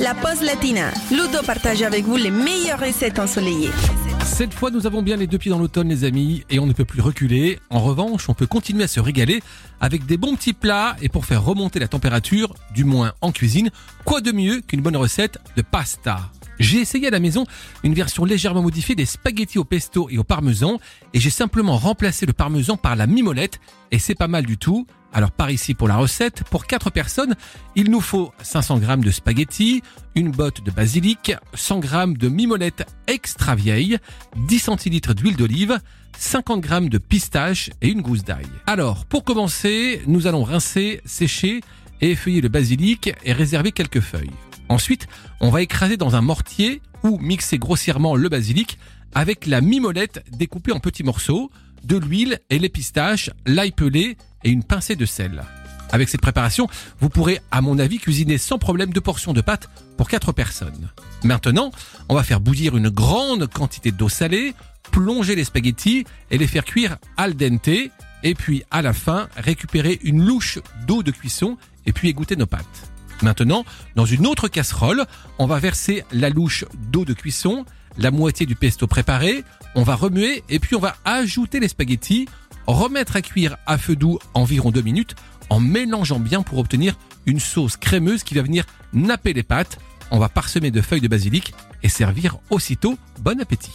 la pause latina. Ludo partage avec vous les meilleures recettes ensoleillées. Cette fois, nous avons bien les deux pieds dans l'automne, les amis, et on ne peut plus reculer. En revanche, on peut continuer à se régaler avec des bons petits plats et pour faire remonter la température, du moins en cuisine, quoi de mieux qu'une bonne recette de pasta? J'ai essayé à la maison une version légèrement modifiée des spaghettis au pesto et au parmesan et j'ai simplement remplacé le parmesan par la mimolette et c'est pas mal du tout. Alors par ici pour la recette, pour 4 personnes, il nous faut 500 g de spaghettis, une botte de basilic, 100 g de mimolette extra vieille, 10 centilitres d'huile d'olive, 50 g de pistache et une gousse d'ail. Alors pour commencer, nous allons rincer, sécher et effeuiller le basilic et réserver quelques feuilles. Ensuite, on va écraser dans un mortier ou mixer grossièrement le basilic avec la mimolette découpée en petits morceaux, de l'huile et les pistaches, l'ail pelé et une pincée de sel. Avec cette préparation, vous pourrez, à mon avis, cuisiner sans problème deux portions de pâtes pour 4 personnes. Maintenant, on va faire bouillir une grande quantité d'eau salée, plonger les spaghettis et les faire cuire al dente, et puis à la fin, récupérer une louche d'eau de cuisson et puis égoutter nos pâtes. Maintenant, dans une autre casserole, on va verser la louche d'eau de cuisson, la moitié du pesto préparé, on va remuer et puis on va ajouter les spaghettis, remettre à cuire à feu doux environ 2 minutes en mélangeant bien pour obtenir une sauce crémeuse qui va venir napper les pâtes. On va parsemer de feuilles de basilic et servir aussitôt. Bon appétit